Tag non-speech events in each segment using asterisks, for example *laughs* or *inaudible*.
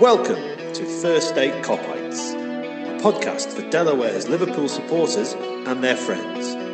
Welcome to First State Kopites, a podcast for Delaware's Liverpool supporters and their friends.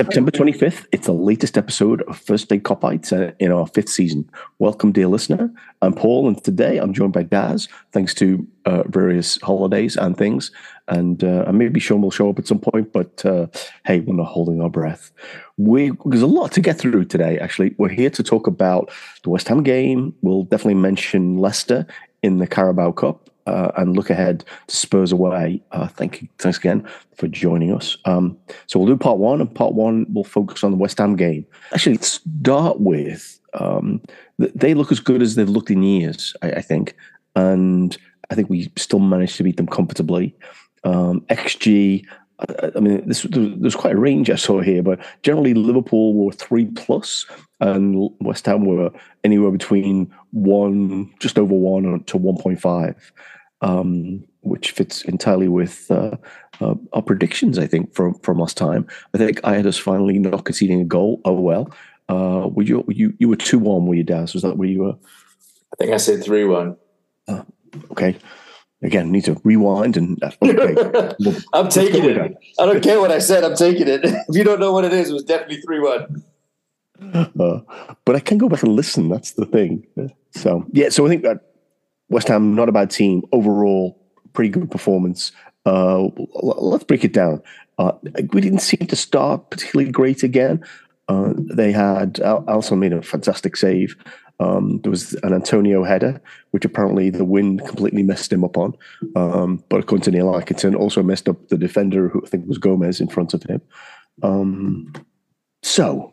September 25th, it's the latest episode of First State Kopites uh, in our fifth season. Welcome, dear listener. I'm Paul, and today I'm joined by Daz, thanks to uh, various holidays and things. And, uh, and maybe Sean will show up at some point, but uh, hey, we're not holding our breath. We, there's a lot to get through today, actually. We're here to talk about the West Ham game. We'll definitely mention Leicester in the Carabao Cup uh, and look ahead to Spurs away. Uh, thank you, thanks again for joining us. Um, so we'll do part one, and part one will focus on the West Ham game. Actually, let's start with um, they look as good as they've looked in years, I, I, think, and I think we still managed to beat them comfortably. Um, XG. I, I mean, this, there's quite a range I saw here, but generally Liverpool were three plus, and West Ham were anywhere between one, just over one, to one point five um, which fits entirely with uh, uh, our predictions. I think from from last time. I think I had us finally not conceding a goal. Oh well. Uh, were you you you were two one? Were you, Daz? Was that where you were? I think I said three one. Uh, okay. Again, need to rewind and. Uh, okay. *laughs* I'm taking it. I don't care what I said. I'm taking it. *laughs* if you don't know what it is, it was definitely three one. Uh, but I can go back and listen. That's the thing. So yeah. So I think that West Ham, not a bad team overall. Pretty good performance. Uh, let's break it down. Uh, we didn't seem to start particularly great again. Uh, they had Al- Alisson made a fantastic save. Um, there was an Antonio header, which apparently the wind completely messed him up on. Um, but according to Neil Atkinson, also messed up the defender, who I think was Gomez, in front of him. Um, so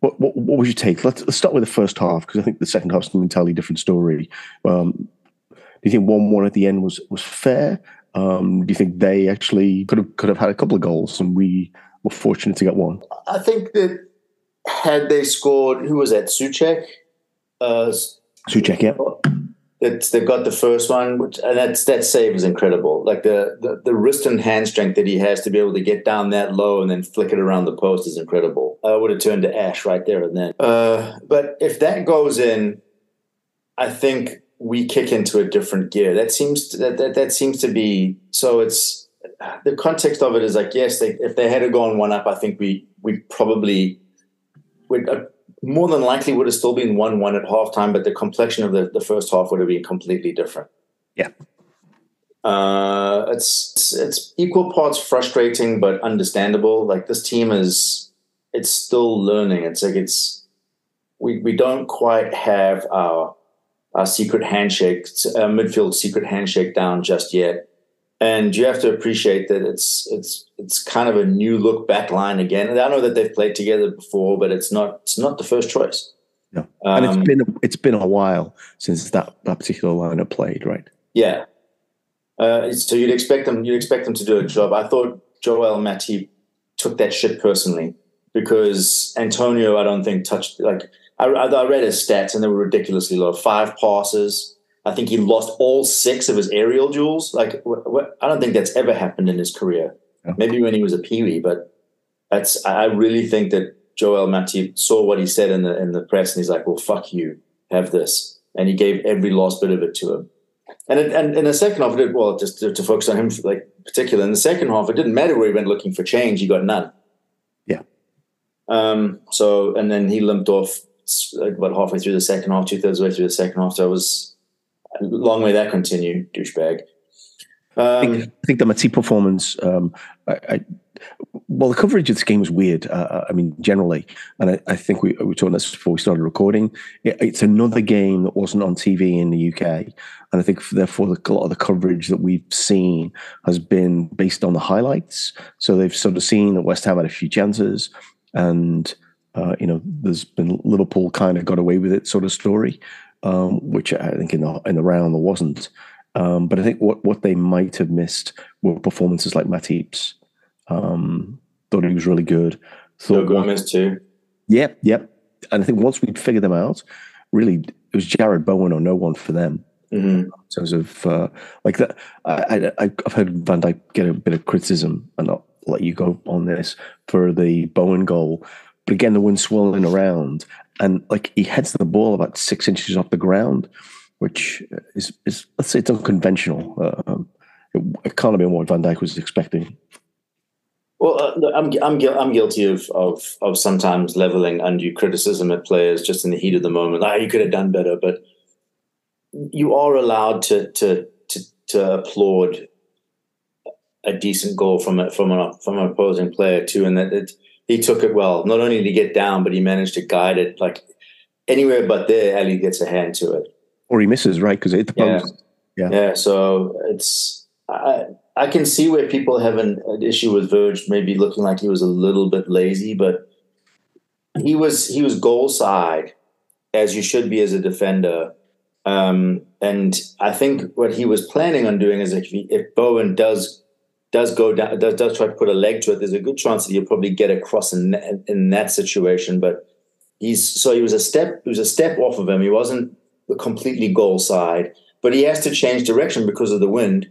what, what, what take? Let's, let's start with the first half because I think the second half is an entirely different story. Um, do you think one one at the end was was fair? Um, do you think they actually could have could have had a couple of goals and we were fortunate to get one? I think that had they scored, who was that? Soucek. Uh, Soucek, yeah that they got the first one, which and that's that save is incredible. Like the, the, the wrist and hand strength that he has to be able to get down that low and then flick it around the post is incredible. I would have turned to ash right there and then. Uh, but if that goes in, I think we kick into a different gear. That seems to, that, that that seems to be so. It's the context of it is like yes, they, if they had to gone one up, I think we we probably would. Uh, more than likely would have still been 1 1 at halftime, but the complexion of the, the first half would have been completely different. Yeah. Uh, it's, it's, it's equal parts frustrating but understandable. Like this team is, it's still learning. It's like it's we we don't quite have our our secret handshake, our midfield secret handshake down just yet and you have to appreciate that it's it's it's kind of a new look back line again. And I know that they've played together before, but it's not it's not the first choice. No, and um, it's been a, it's been a while since that that particular lineup played, right? Yeah. Uh, so you'd expect them you'd expect them to do a job. I thought Joel Matip took that shit personally because Antonio, I don't think touched like I, I read his stats and they were ridiculously low. Five passes, I think he lost all six of his aerial duels. Like, wh- wh- I don't think that's ever happened in his career. Maybe when he was a peewee, but that's. I really think that Joel Matip saw what he said in the in the press, and he's like, "Well, fuck you, have this," and he gave every last bit of it to him. And it, and in the second half, it did well. Just to, to focus on him, like particular in the second half, it didn't matter where he went looking for change; he got none. Yeah. Um. So and then he limped off about halfway through the second half, two thirds way through the second half. So it was long may that continue, douchebag. Um, I, think, I, think, the Matip performance, um, I, I, well, the coverage of this game was weird. Uh, uh I mean, generally, and I, I, think we, we were talking this before we started recording. It, it's another game that wasn't on TV in the UK, and I think therefore the, a lot of the coverage that we've seen has been based on the highlights. So they've sort of seen that West Ham had a few chances, and uh, you know, there's been Liverpool kind of got away with it sort of story um, which I think in the in the round there wasn't. Um, but I think what what they might have missed were performances like Matip's. Um, thought he was really good. Thought no Gomez too. Yep, yep. And I think once we'd figured them out, really it was Jarrod Bowen or no one for them. Mm-hmm. In terms of uh, like that, I, I, I've heard Van Dijk get a bit of criticism, and not let you go on this for the Bowen goal. But again, the wind swirling around, and like he heads the ball about six inches off the ground, which is, is let's say it's unconventional. Uh, um, it, it, can't have been what Van Dijk was expecting. Well, uh, I'm I'm I'm guilty of of of sometimes leveling undue criticism at players just in the heat of the moment. Ah, you could have done better, but you are allowed to to to, to applaud a decent goal from a, from a, from an opposing player too, and that it, he took it well. Not only did he get down, but he managed to guide it like anywhere but there. Ali gets a hand to it, or he misses right because it hit the post. Yeah. yeah, yeah. So it's I I can see where people have an, an issue with Verge maybe looking like he was a little bit lazy, but he was he was goal side as you should be as a defender. Um, and I think what he was planning on doing is if, he, if Bowen does does go down, does, does try to put a leg to it, there's a good chance that he'll probably get across in in that situation. But he's so he was a step he was a step off of him. He wasn't completely goal side, but he has to change direction because of the wind.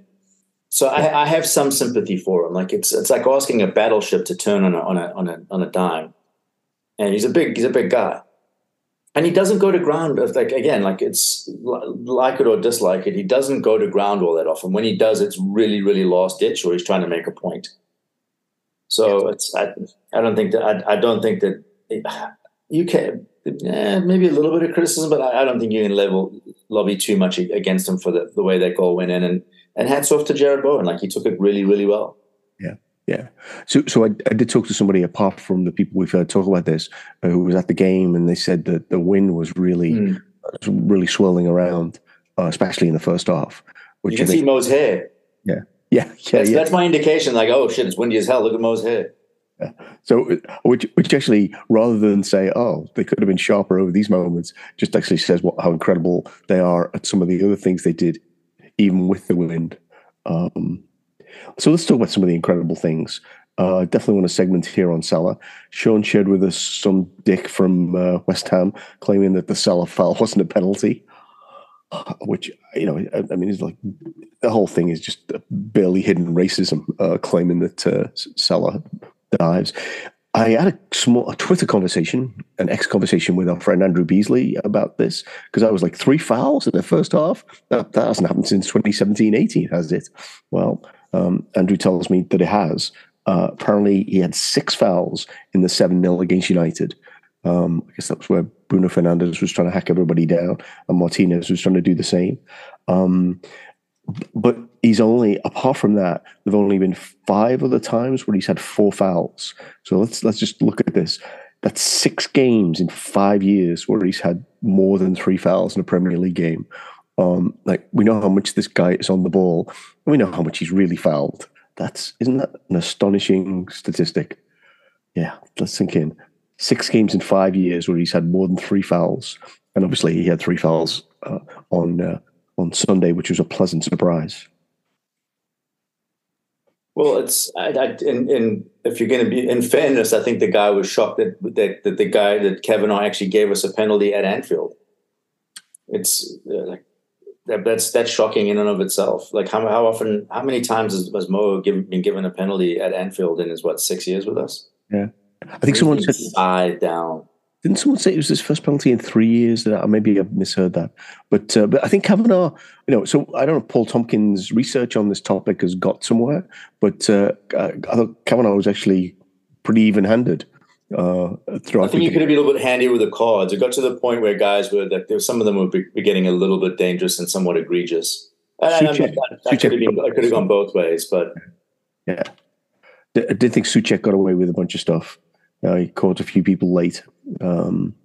So I, I have some sympathy for him. Like it's it's like asking a battleship to turn on a on a on a on a dime. And he's a big he's a big guy and he doesn't go to ground like again like it's like it or dislike it he doesn't go to ground all that often. When he does it's really really last ditch or he's trying to make a point. So it's i, I don't think that I, I don't think that it, *sighs* you can eh, maybe a little bit of criticism but I, I, don't think you can level lobby too much against him for the, the way that goal went in and and hats off to Jarrod Bowen. Like he took it really really well yeah. So, so I, I, did talk to somebody apart from the people we've heard talk about this, uh, who was at the game, and they said that the wind was really, mm. really swirling around, uh, especially in the first half. Which you can see Mo's hair. Yeah. Yeah. *laughs* Yeah that's, yeah. that's my indication. Like, oh shit, it's windy as hell. Look at Mo's hair. Yeah. So, which which actually, rather than say, oh, they could have been sharper over these moments, just actually says what how incredible they are at some of the other things they did, even with the wind. Um, so let's talk about some of the incredible things. Uh, definitely want to segment here on Salah. Sean shared with us some dick from uh, West Ham claiming that the Salah foul *laughs* wasn't a penalty, which you know, I, I mean, it's like the whole thing is just barely hidden racism, uh, claiming that uh, Salah dives. I had a small a Twitter conversation, an ex conversation with our friend Andrew Beasley about this because I was like three fouls in the first half. That, that hasn't happened since 2017 18, has it? Well, um, Andrew tells me that it has. Uh, apparently, he had six fouls in the 7 0 against United. Um, I guess that was where Bruno Fernandes was trying to hack everybody down, and Martinez was trying to do the same. Um, but he's only, apart from that, there've only been five other times where he's had four fouls. So let's let's just look at this. That's six games in five years where he's had more than three fouls in a Premier League game. Um, like we know how much this guy is on the ball, we know how much he's really fouled. That's isn't that an astonishing statistic? Yeah, let's think in. Six games in five years where he's had more than three fouls, and obviously he had three fouls uh, on uh, on Sunday, which was a pleasant surprise. Well, it's I, I, in, in, if you're going to be in fairness, I think the guy was shocked that, that that the guy that Kavanagh actually gave us a penalty at Anfield. It's uh, like that, that's that's shocking in and of itself. Like how how often, how many times has, has Mo given, been given a penalty at Anfield in his what six years with us? Yeah, I think someone said side down. Didn't someone say it was his first penalty in three years? That maybe I misheard that, but uh, but I think Kavanagh, you know, so I don't know. Paul Tomkins' research on this topic has got somewhere, but uh, I thought Kavanagh was actually pretty even-handed uh, throughout. I think you could have been a little bit handier with the cards. It got to the point where guys were that there, some of them were be, getting a little bit dangerous and somewhat egregious. And I, I, could have been, could have gone both ways, but yeah, I did think Souček got away with a bunch of stuff. Uh, he caught a few people late. Um,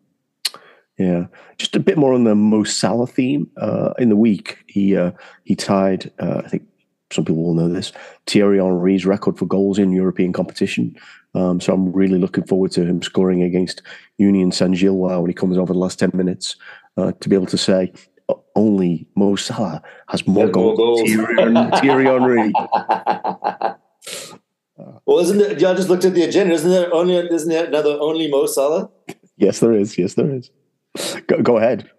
yeah, just a bit more on the Mo Salah theme. Uh, in the week, he uh, he tied. Uh, I think some people will know this. Thierry Henry's record for goals in European competition um, so I'm really looking forward to him scoring against Union Saint Gilles when he comes over the last 10 minutes uh, to be able to say, only Mo Salah has more, goals, more goals. Thierry, Thierry Henry. *laughs* *laughs* well, isn't it? I just looked at the agenda. Isn't there only? Isn't there another only Mo Salah? Yes, there is. Yes, there is. Go, go ahead.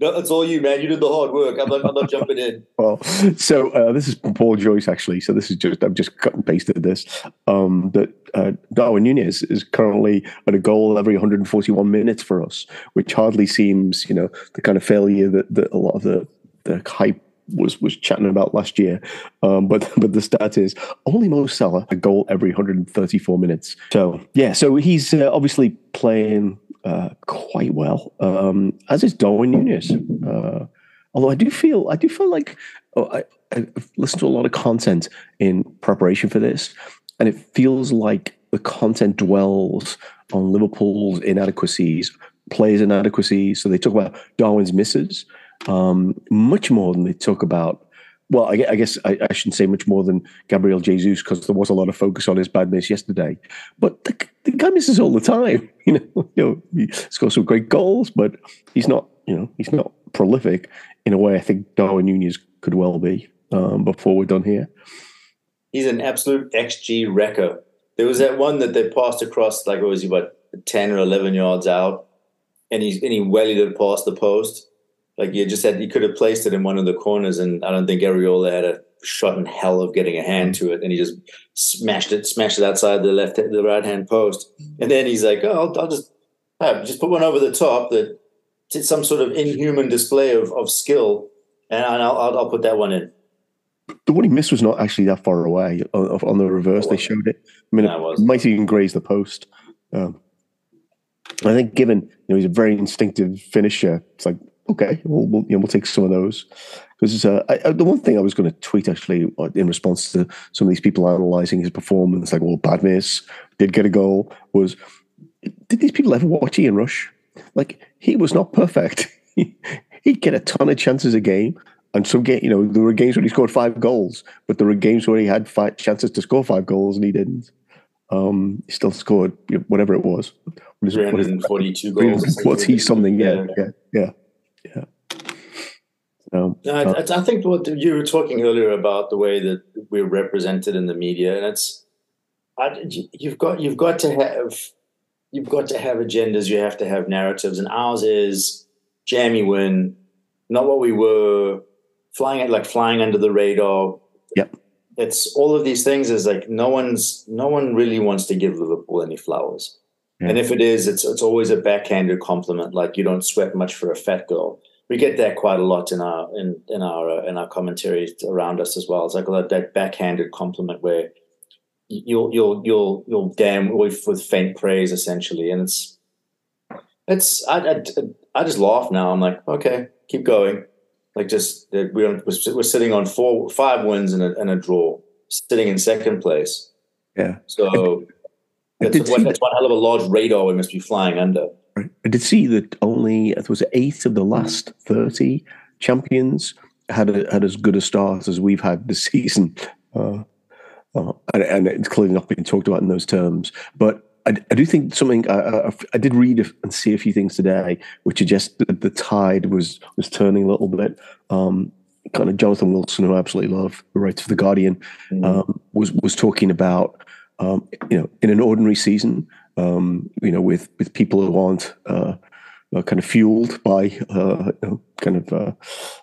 No, that's all you, man. You did the hard work. I'm not, I'm not jumping in. *laughs* Well, so uh, this is Paul Joyce, actually. So this is just I've just cut and pasted this. Um, that uh, Darwin Nunez is currently at a goal every 141 minutes for us, which hardly seems, you know, the kind of failure that, that a lot of the the hype was was chatting about last year. Um, but *laughs* but the stat is only Mo Salah a goal every 134 minutes. So yeah, so he's uh, obviously playing uh, quite well, um, as is Darwin Nunez. Uh, although I do feel, I do feel like oh, I, I've listened to a lot of content in preparation for this, and it feels like the content dwells on Liverpool's inadequacies, players' inadequacies. So they talk about Darwin's misses um, much more than they talk about well, I, I guess I, I, shouldn't say much more than Gabriel Jesus because there was a lot of focus on his bad miss yesterday. But the, the guy misses all the time. *laughs* You know, you know, he scores some great goals, but he's not. You know, he's not prolific in a way I think Darwin Nunez could well be. Um, before we're done here, he's an absolute xG wrecker. There was that one that they passed across, like what was he, about ten or eleven yards out, and he and he wellied it past the post like you just said, you could have placed it in one of the corners, and I don't think Areola had a shot in hell of getting a hand to it, and he just smashed it, smashed it outside the left, the right hand post, and then he's like, "Oh, I'll, I'll just just put one over the top that it's some sort of inhuman display of, of skill, and I'll, I'll, I'll put that one in." The one he missed was not actually that far away. On, the reverse, they showed it. I mean, it might even graze the post. Um, I think, given you know, he's a very instinctive finisher. It's like okay, we'll, we'll, you know, we'll take some of those. Because uh, the one thing I was going to tweet actually uh, in response to some of these people analysing his performance, like, well, bad miss, did get a goal, was did these people ever watch Ian Rush? Like, he was not perfect. *laughs* He'd get a ton of chances a game. And some game, you know, there were games where he scored five goals, but there were games where he had five chances to score five goals and he didn't. Um, he still scored you know, whatever it was. What is, 342 what is, goals. What's he something? Yeah, yeah, yeah. Yeah. Um, I, uh, I, think what you were talking earlier about the way that we're represented in the media, and it's I, you've got you've got to have you've got to have agendas. You have to have narratives, and ours is jammy win, not what we were flying at, like flying under the radar. Yep. It's all of these things. Is like no one's no one really wants to give Liverpool any flowers. And if it is, it's it's always a backhanded compliment, like you don't sweat much for a fat girl. We get that quite a lot in our in in our uh, in our commentaries around us as well. It's like that, that backhanded compliment where you'll you'll you'll you'll damn with with faint praise essentially, and it's it's I, I, I just laugh now. I'm like, okay, keep going. Like just we're we're sitting on four five wins and a, and a draw, sitting in second place. Yeah. So that's, what, that's one hell of a large radar we must be flying under. I did see that only it was eight of the last thirty champions had a, had as good a start as we've had this *laughs* season, uh, uh, and, and, it's clearly not being talked about in those terms. But I, I do think something I, I, did read and see a few things today, which suggest that the tide was was turning a little bit. Um, kind of Jonathan Wilson, who I absolutely love, who writes for the Guardian, mm. um, was was talking about um, you know, in an ordinary season, um, you know, with with people who aren't uh, uh, kind of fueled by uh, you know, kind of uh,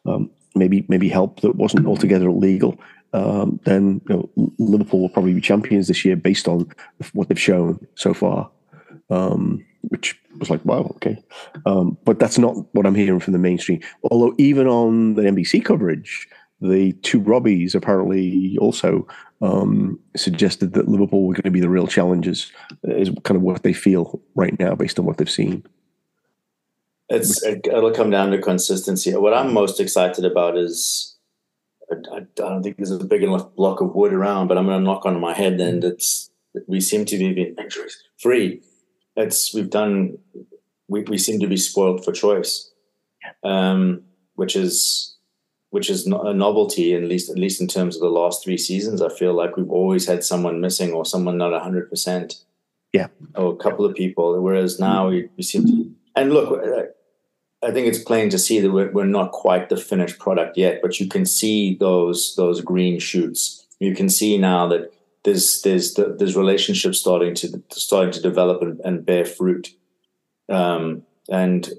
um, maybe maybe help that wasn't altogether illegal, um, then you know, Liverpool will probably be champions this year based on what they've shown so far. Um, which was like, wow, okay. Um, but that's not what I'm hearing from the mainstream. Although even on the NBC coverage, the two Robbies apparently also um, suggested that Liverpool were going to be the real challengers. Is kind of what they feel right now, based on what they've seen. It's it'll come down to consistency. What I'm most excited about is I, don't think there's a big enough block of wood around, but I'm going to knock on my head. And it's we seem to be injuries free. It's we've done. We, we seem to be spoiled for choice, um, which is which is a novelty, at least at least in terms of the last three seasons. I feel like we've always had someone missing or someone not hundred percent. Yeah, or a couple of people. Whereas now we, we seem to. And look, I think it's plain to see that we're, we're not quite the finished product yet, but you can see those those green shoots. You can see now that there's there's there's relationships starting to starting to develop and, and bear fruit. Um, and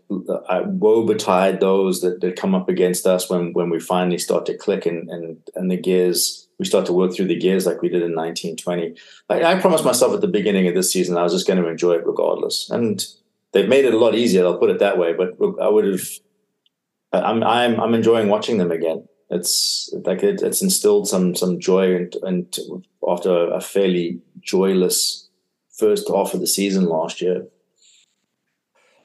I woe betide those that, that come up against us when when we finally start to click and and and the gears we start to work through the gears like we did in 1920. I, I promised myself at the beginning of this season I was just going to enjoy it regardless, and they've made it a lot easier. I'll put it that way. But I would have. I'm I'm I'm enjoying watching them again. It's like it, it's instilled some some joy and and after a fairly joyless first half of the season last year.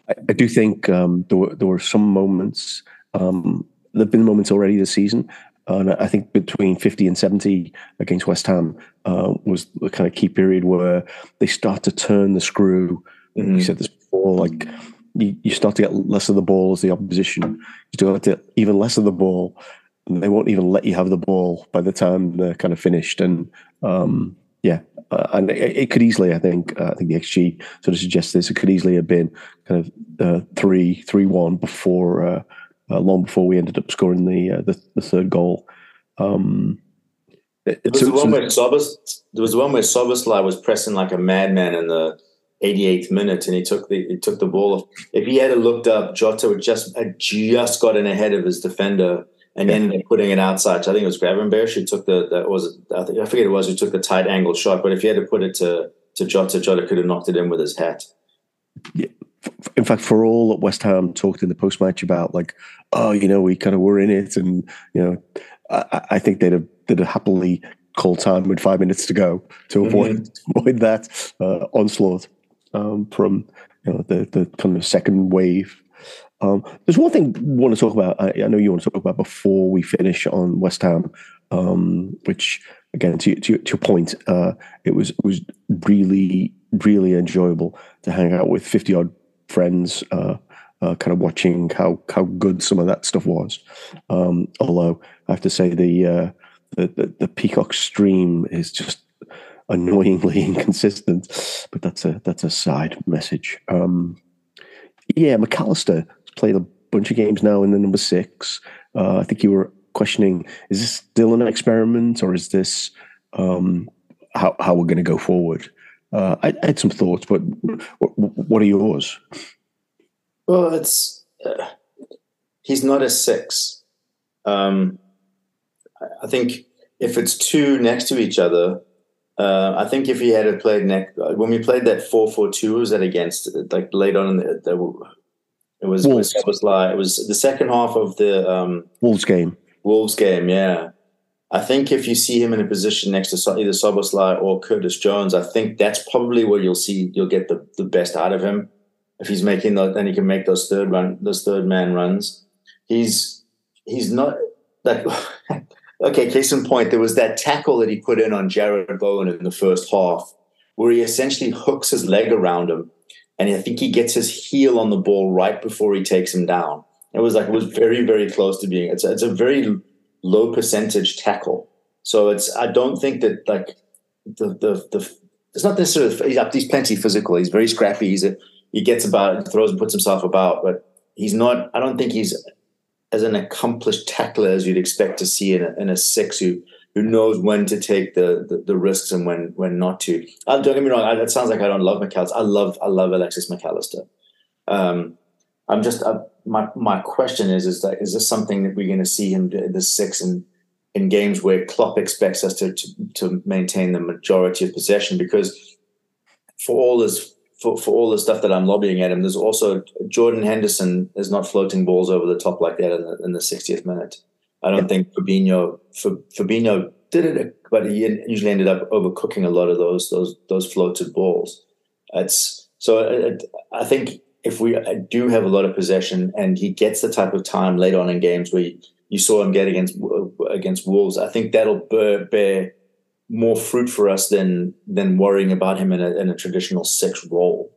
I, I do think um, there were there were some moments. Um, there've been moments already this season, and I think between fifty and seventy against West Ham uh, was the kind of key period where they start to turn the screw. Mm-hmm. You said this before, like you, you start to get less of the ball as the opposition. You start to get even less of the ball. And they won't even let you have the ball by the time they're kind of finished. And um, yeah, uh, and it, it, could easily, I think, uh, I think the XG sort of suggests this. It could easily have been kind of uh, three, three one before, uh, uh, long before we ended up scoring the uh, the, the, third goal. Um, it, there was the one where Sobos, there was one where Szoboszlai was pressing like a madman in the 88th minute, and he took the he took the ball. If he had looked up, Jota had just had just gotten ahead of his defender and yeah. ended up putting it outside. So I think it was Gravenberch who took the that was I, think, I forget it was who took the tight angle shot. But if he had to put it to to Jota, Jota could have knocked it in with his hat. Yeah. In fact, for all that West Ham talked in the post match about, like, oh, you know, we kind of were in it, and you know, I, I think they'd have they'd have happily called time with five minutes to go to avoid mm-hmm. *laughs* avoid that uh, onslaught um, from you know the the kind of second wave um, there's one thing I want to talk about. I, I, know you want to talk about before we finish on West Ham, um, which again, to, to, to your point, uh, it was was really really enjoyable to hang out with fifty odd friends, uh, uh, kind of watching how how good some of that stuff was. Um, although I have to say the, uh, the, the the Peacock stream is just annoyingly *laughs* inconsistent, but that's a that's a side message. Um, yeah, Mac Allister played a bunch of games now in the number six. Uh, I think you were questioning: is this still an experiment, or is this um, how how we're going to go forward? Uh, I, I, had some thoughts, but what, are yours? Well, it's uh, he's not a six. Um, I think if it's two next to each other, uh, I think if he had played next when we played that four four two, was that against like late on in the, the it was Wolves. it was like it was the second half of the um, Wolves game. Wolves game, yeah. I think if you see him in a position next to either Szoboszlai or Curtis Jones, I think that's probably where you'll see you'll get the, the best out of him. If he's making those, then he can make those third run, those third man runs. He's he's not like *laughs* okay. Case in point, there was that tackle that he put in on Jarrod Bowen in the first half, where he essentially hooks his leg around him and I think he gets his heel on the ball right before he takes him down. It was like it was very very close to being. It's a, it's a very low percentage tackle. So it's I don't think that like the the the it's not necessarily he's up. He's plenty physical. He's very scrappy. He's a, he gets about, throws and puts himself about, but he's not. I don't think he's as an accomplished tackler as you'd expect to see in a, in a six who who knows when to take the, the, the risks and when when not to. Don't get me wrong. I, that sounds like I don't love Mac Allister. I love I love Alexis Mac Allister. Um, I'm just uh, my my question is is that is this something that we're going to see him do the six and in games where Klopp expects us to, to, to maintain the majority of possession because for all this for, for all the stuff that I'm lobbying at him, there's also Jordan Henderson is not floating balls over the top like that in the, in the 60th minute. I don't think Fabinho Fabinho did it, but he usually ended up overcooking a lot of those those those floated balls. It's so it, I think if we uh, do have a lot of possession and he gets the type of time late on in games where you, you saw him get against against Wolves, I think that'll bear, bear, more fruit for us than than worrying about him in a, in a traditional six role.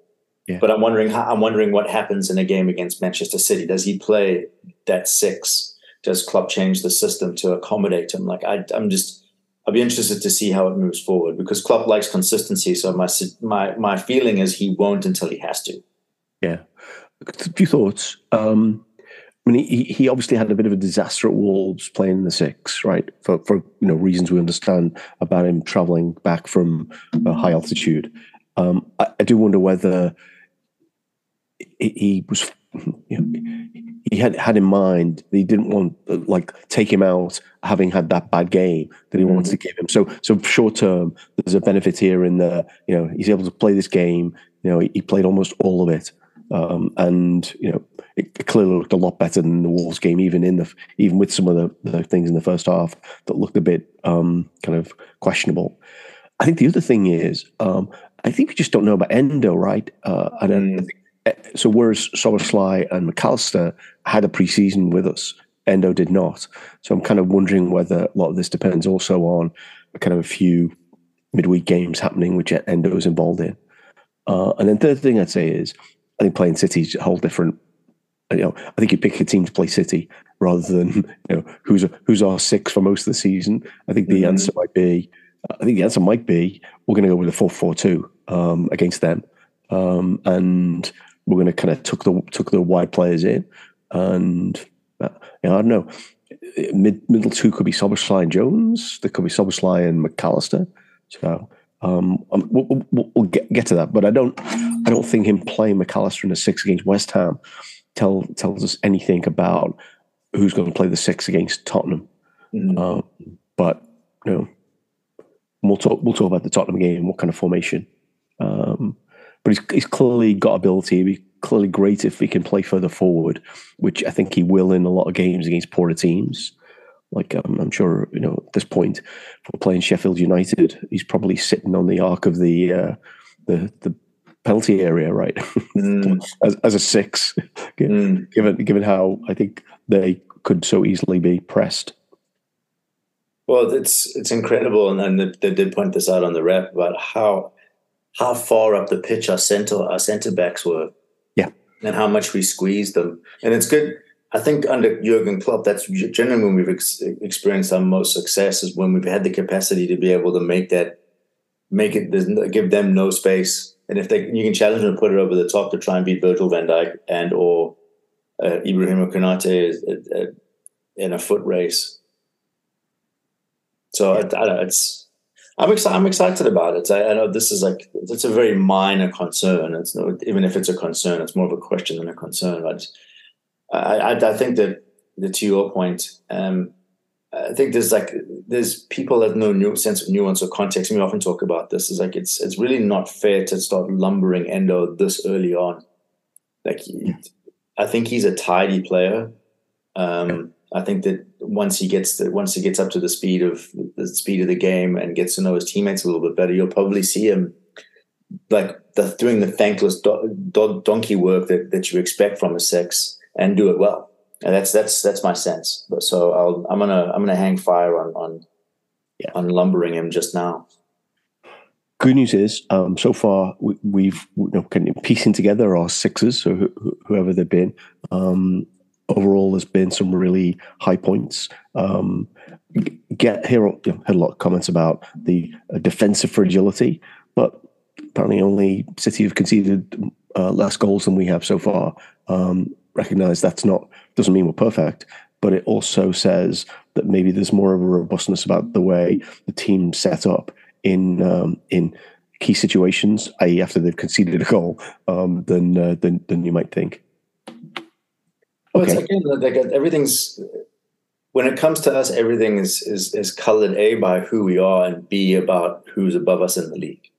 Yeah. But I'm wondering I'm wondering what happens in a game against Manchester City. Does he play that six? Does Klopp change the system to accommodate him? Like I, I'm just, I'd be interested to see how it moves forward because Klopp likes consistency. So my my my feeling is he won't until he has to. Yeah, a few thoughts. Um, I mean, he, he obviously had a bit of a disaster at Wolves playing the six, right? For for you know reasons we understand about him traveling back from a high altitude. Um, I, I do wonder whether he, he was you know, he had had in mind that he didn't want like take him out having had that bad game that he mm-hmm. wanted to give him. So so short term, there's a benefit here in the you know he's able to play this game. You know he, he played almost all of it, um, and you know it clearly looked a lot better than the Wolves game, even in the even with some of the, the things in the first half that looked a bit um, kind of questionable. I think the other thing is um, I think we just don't know about Endo, right? Uh, I don't. Mm. Eh, so whereas Szoboszlai and Mac Allister had a preseason with us, Endo did not. So I'm kind of wondering whether a lot of this depends also on kind of a few midweek games happening, which Endo is involved in. Uh, and then third thing I'd say is I think playing City is a whole different. You know, I think you pick a team to play City rather than *laughs* you know who's who's our six for most of the season. I think the mm-hmm. answer might be. I think the answer might be we're going to go with a four four two um, against them, um, and we're going to kind of took the took the wide players in, and uh, you know, I don't know. Mid, middle two could be Szoboszlai and Jones. There could be Szoboszlai and Mac Allister. So um, um, we'll, we'll, we'll, get get to that, but I don't I don't think him playing Mac Allister in a six against West Ham tell, tells us anything about who's going to play the six against Tottenham. Mm. Um, but you know, we'll talk we'll talk about the Tottenham game, what kind of formation. Um, but he's he's clearly got ability. He's clearly great if he can play further forward, which I think he will in a lot of games against poorer teams. Like um, I'm sure you know at this point, for playing Sheffield United, he's probably sitting on the arc of the uh, the the penalty area, right? Mm. *laughs* as, as a six, *laughs* mm. given given how I think they could so easily be pressed. Well, it's it's incredible, and, and they, they did point this out on the rep about how how far up the pitch our center our center backs were, yeah, and how much we squeezed them. And it's good. I think under Jurgen Klopp, that's generally when we've ex- experienced our most success is when we've had the capacity to be able to make that, make it, give them no space. And if they, you can challenge them to put it over the top to try and beat Virgil van Dijk and or uh, Ibrahim Konate uh, uh, in a foot race. So yeah. I, I, it's, I'm excited. I'm excited about it. I, I, know this is like it's a very minor concern. It's no, even if it's a concern, it's more of a question than a concern. But I, I, I think that, that to your point, um, I think there's like there's people that know new sense of nuance or context. And we often talk about this. Is like it's it's really not fair to start lumbering Endo this early on. Like I think he's a tidy player. Um, I think that once he gets the, once he gets up to the speed of the speed of the game and gets to know his teammates a little bit better, you'll probably see him like the, doing the thankless do, do, donkey work that, that you expect from a six and do it well. And that's that's that's my sense. But so I'll, I'm gonna I'm gonna hang fire on on yeah. on lumbering him just now. Good news is, um, so far we, have you know, kind of piecing together our sixes, so wh- whoever they've been. Um, overall, there's been some really high points. Um, get here, you know, had a lot of comments about the uh, defensive fragility, but apparently only City have conceded uh, less goals than we have so far. Um, recognize that's not doesn't mean we're perfect, but it also says that maybe there's more of a robustness about the way the team set up in um, in key situations, i.e., after they've conceded a goal, um, than, uh, than than you might think. Well, okay. again, like uh, everything's when it comes to us, everything is is is colored a by who we are and b about who's above us in the league.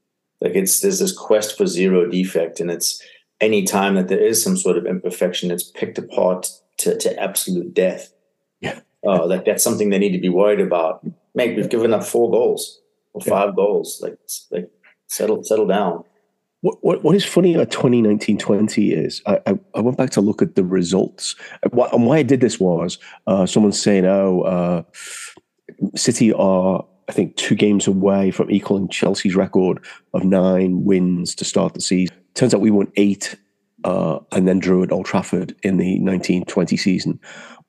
Like it's there's this quest for zero defect, and it's any time that there is some sort of imperfection, it's picked apart to, to absolute death. Yeah. Oh, like that's something they need to be worried about. Mate, we've given up four goals or five yeah. goals. Like, like settle, settle down. What, what, what is funny about 2019-20 is I, I, I, went back to look at the results. And why I did this was uh, someone saying, oh, uh, City are, I think, two games away from equaling Chelsea's record of nine wins to start the season. Turns out we won eight uh, and then drew at Old Trafford in the 1920 season.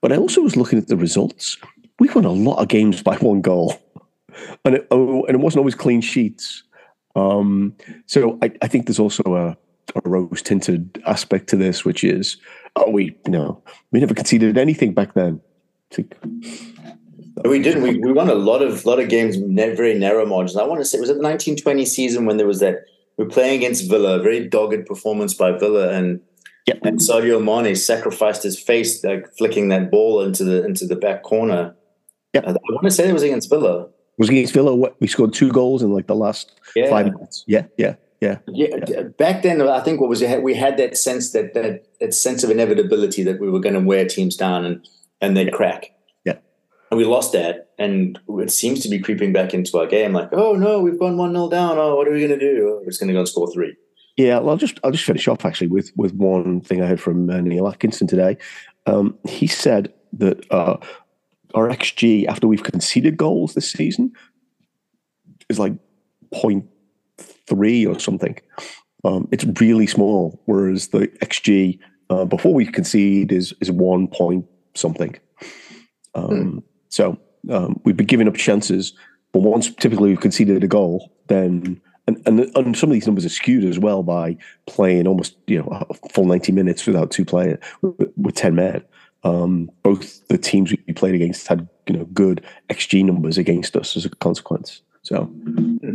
But I also was looking at the results. We won a lot of games by one goal, and it, oh, and it wasn't always clean sheets. Um, so I, I, think there's also a, a rose tinted aspect to this, which is, oh, we you know we never conceded anything back then. We didn't. We, we won a lot of lot of games, very narrow margins. I want to say was it the 1920 season when there was that we're playing against Villa, a very dogged performance by Villa, and Yep. And Sadio Mane sacrificed his face, like flicking that ball into the into the back corner. Yep. I, I want to say it was against Villa. Was against Villa. What, we scored two goals in like the last Yeah. five minutes. Yeah, yeah, yeah. Yeah, d- back then I think what was it? We had that sense that that, that sense of inevitability that we were going to wear teams down and and they'd crack. Yeah. and we lost that, and it seems to be creeping back into our game. Like, oh no, we've gone one 0 down. Oh, what are we going to do? Oh, we're just going to go and score three. Yeah, well, I'll just I'll just finish off actually with with one thing I heard from uh, Neil Atkinson today. Um, he said that uh, our xG after we've conceded goals this season is like 0.3 or something. Um, it's really small, whereas the xG uh, before we concede is is one point something. Um, So um, we've been giving up chances, but once typically we've conceded a goal, then and, and and some of these numbers are skewed as well by playing almost you know a full ninety minutes without two players with, with ten men. Um, both the teams we played against had you know good xG numbers against us as a consequence. So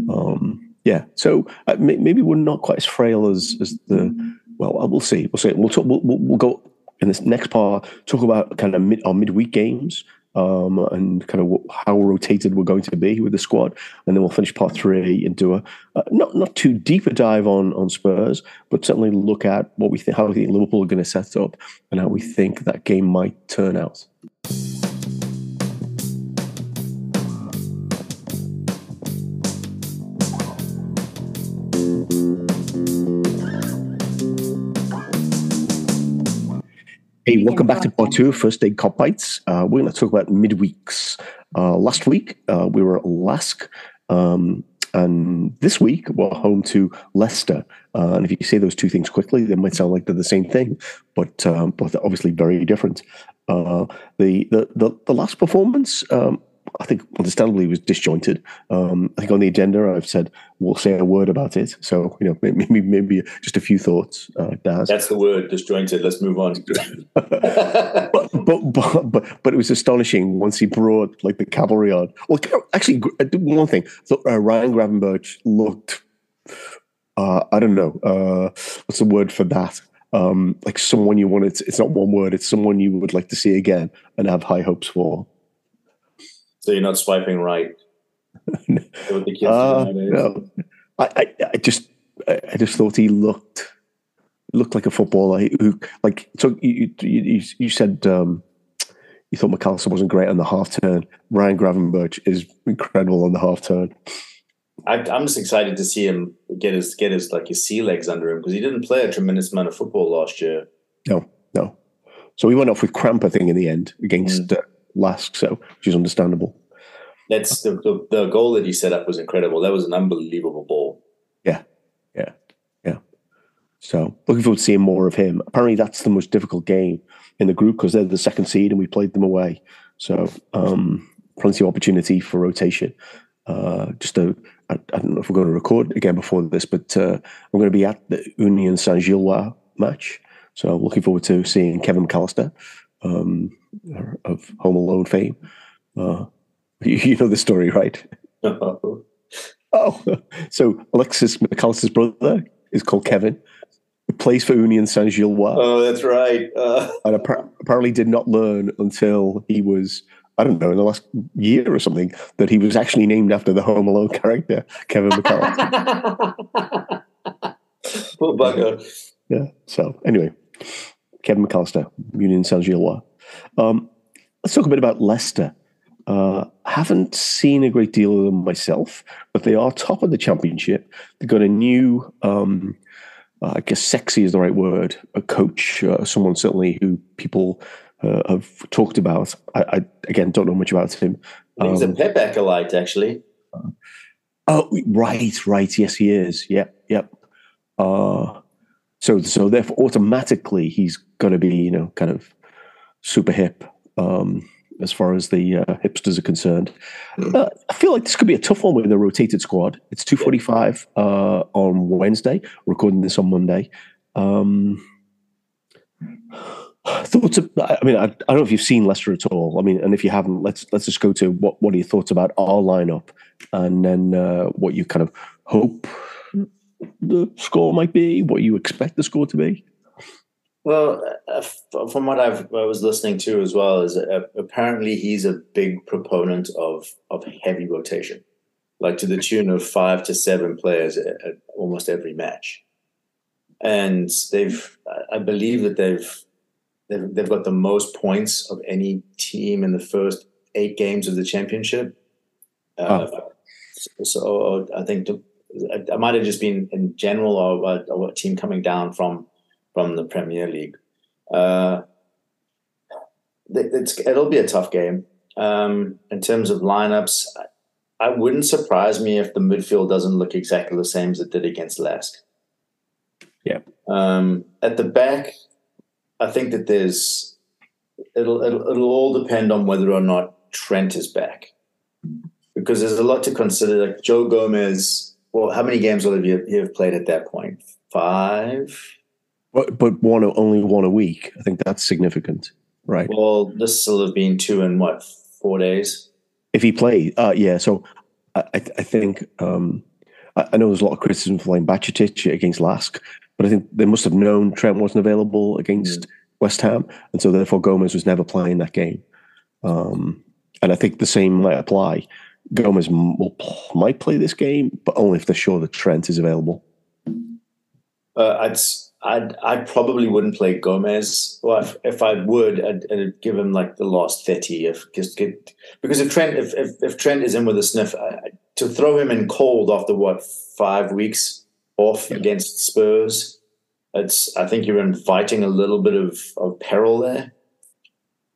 um, yeah, so uh, may, maybe we're not quite as frail as as the. Well, uh, we'll see. We'll see. We'll talk. We'll, we'll, we'll go in this next part. Talk about kind of mid, our midweek games um, and kind of how rotated we're going to be with the squad, and then we'll finish part three and do a uh, not not too deep a dive on on Spurs, but certainly look at what we think, how we think Liverpool are going to set up, and how we think that game might turn out. Hey, welcome back to part two of First State Kopites. Uh, we're going to talk about midweeks. Uh, last week, uh, we were at LASK. Um, and this week, we're home to Leicester. Uh, and if you say those two things quickly, they might sound like they're the same thing, but um, but they're obviously very different. Uh, the, the the the last performance, um, I think, understandably, was disjointed. Um, I think on the agenda, I've said we'll say a word about it. So you know, maybe maybe just a few thoughts, uh, Daz. That's the word, disjointed. Let's move on. *laughs* but, but but but but it was astonishing once he brought like the cavalry on. Well, actually, uh, one thing. So uh, Ryan Gravenberch looked. Uh, I don't know. Uh, what's the word for that? Um, like someone you want. It's it's not one word. It's someone you would like to see again and have high hopes for. So you're not swiping right. *laughs* What the kids Uh, no, I, I, I just, I just thought he looked, looked like a footballer who, like, so you, you, you, said um, you thought Mac Allister wasn't great on the half turn. Ryan Gravenberch is incredible on the half turn. I, I'm just excited to see him get his get his like his sea legs under him because he didn't play a tremendous amount of football last year. No, no. So we went off with cramp, I think, in the end against uh, LASK, so which is understandable. That's the, the the goal that he set up was incredible. That was an unbelievable ball. Yeah, yeah, yeah. So looking forward to seeing more of him. Apparently, that's the most difficult game in the group because they're the second seed and we played them away. So um, plenty of opportunity for rotation. Uh, just a, I, I don't know if we're going to record again before this, but uh, I'm going to be at the Union Saint Gilloise match. So looking forward to seeing Kevin Mac Allister um, of Home Alone fame. Uh, *laughs* you, you know the story, right? *laughs* oh, Oh, *laughs* so Alexis Mac Allister's brother is called Kevin. Plays for Union Saint Gillois. Oh, that's right. Uh, and appar- apparently did not learn until he was I don't know in the last year or something that he was actually named after the Home Alone character Kevin McAllister. Poor bugger. yeah. So anyway, Kevin Mac Allister, Union Saint Gilloise. Um, let's talk a bit about Leicester. Uh, haven't seen a great deal of them myself, but they are top of the championship. They've got a new, um, I guess, sexy is the right word, a coach, uh, someone certainly who people uh, have talked about. I, I again don't know much about him. He's a Um, Pep acolyte, actually. Oh, right, right. Yes, he is. Yep, yep. Uh, so, so therefore, automatically, he's going to be, you know, kind of super hip um, as far as the uh, hipsters are concerned. Uh, I feel like this could be a tough one with a rotated squad. It's two forty-five uh, on Wednesday. Recording this on Monday. Um, thoughts? Of, I mean, I, I don't know if you've seen Leicester at all. I mean, and if you haven't, let's let's just go to what what are your thoughts about our lineup, and then uh, what you kind of hope the score might be, what you expect the score to be. Well, uh, from what I've I was listening to as well is uh, apparently he's a big proponent of of heavy rotation, like to the tune of five to seven players at, at almost every match, and they've I believe that they've, they've they've got the most points of any team in the first eight games of the championship. Uh, oh. So I think I might have just been in general or, or a team coming down from from the Premier League. Uh, it'll be a tough game. Um, in terms of lineups, I wouldn't surprise me if the midfield doesn't look exactly the same as it did against LASK. Yeah. Um, at the back, I think that there's it'll, it'll it'll all depend on whether or not Trent is back, because there's a lot to consider. Like Joe Gomez, well, how many games will he have played at that point? Five, but, but one only one a week. I think that's significant, right? Well, this will have been two in what four days. If he played, uh, yeah. So I, I think um, I, know there's a lot of criticism for playing against LASK, but I think they must have known Trent wasn't available against mm. West Ham, and so therefore Gomez was never playing that game. Um, and I think the same might apply. Gomez will, might play this game, but only if they're sure that Trent is available. Uh, I'd I'd, I probably wouldn't play Gomez. Well, if, if I would, I'd, I'd, give him like the last thirty. If just get because if Trent if if, if Trent is in with a sniff, I, to throw him in cold after what five weeks off yeah. against Spurs, it's I think you're inviting a little bit of, of peril there.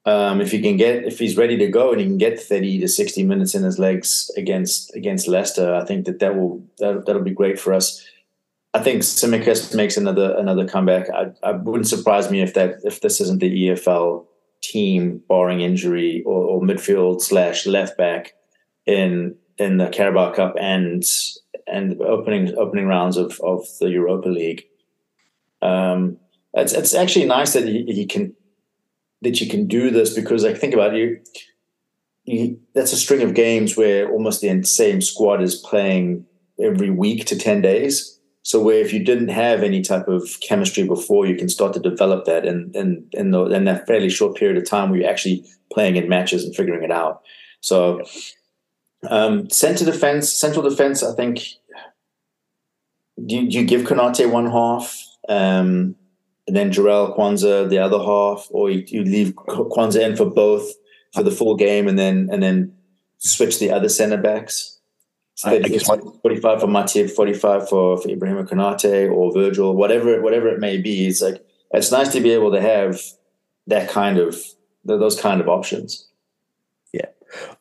Um, if he can get if he's ready to go and he can get thirty to sixty minutes in his legs against against Leicester, I think that that will that, that'll be great for us. I think Tsimikas makes another another comeback. I, I wouldn't surprise me if that if this isn't the EFL team, barring injury or, or midfield slash left back in in the Carabao Cup and and opening opening rounds of, of the Europa League. Um, it's it's actually nice that he, he can that you can do this because like think about it, you, that's a string of games where almost the same squad is playing every week to ten days so where if you didn't have any type of chemistry before, you can start to develop that in in in, the, in that fairly short period of time where you're actually playing in matches and figuring it out. So um, center defense, central defense, I think. Do you, do you give Konate one half, um, and then Jarell Quansah the other half, or you, you leave Quansah in for both for the full game, and then and then switch the other center backs? So I, I guess 45 for Matip, 45 for, for Ibrahim Konate or Virgil, whatever whatever it may be. It's like it's nice to be able to have that kind of those kind of options. Yeah.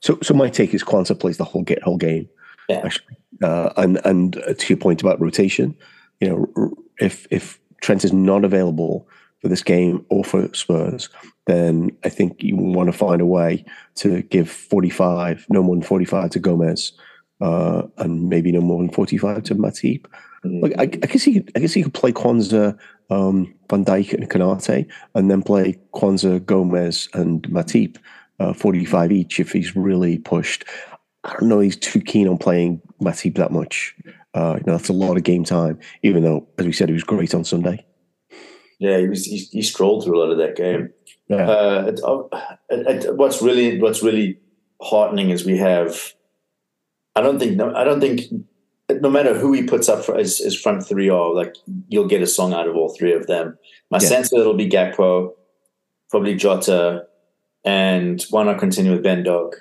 So so my take is Quansah plays the whole get whole game. Yeah. Actually, uh, and and to your point about rotation, you know, if if Trent is not available for this game or for Spurs, then I think you want to find a way to give 45, no more than 45 to Gomez uh, and maybe no more than 45 to Matip. Mm-hmm. Like, I, I, guess he could, I guess he could play Quansah, um, Van Dijk, and Konate, and then play Quansah, Gomez, and Matip, uh, 45 each if he's really pushed. I don't know. He's too keen on playing Matip that much. Uh, you know, that's a lot of game time. Even though, as we said, he was great on Sunday. Yeah, he was. He, he strolled through a lot of that game. Yeah. Uh, it, uh, it, it, what's really what's really heartening is we have I don't think No, I don't think no matter who he puts up for his, his front three or like you'll get a song out of all three of them. My yeah. sense is it'll be Gakpo, probably Jota, and why not continue with Ben Doak?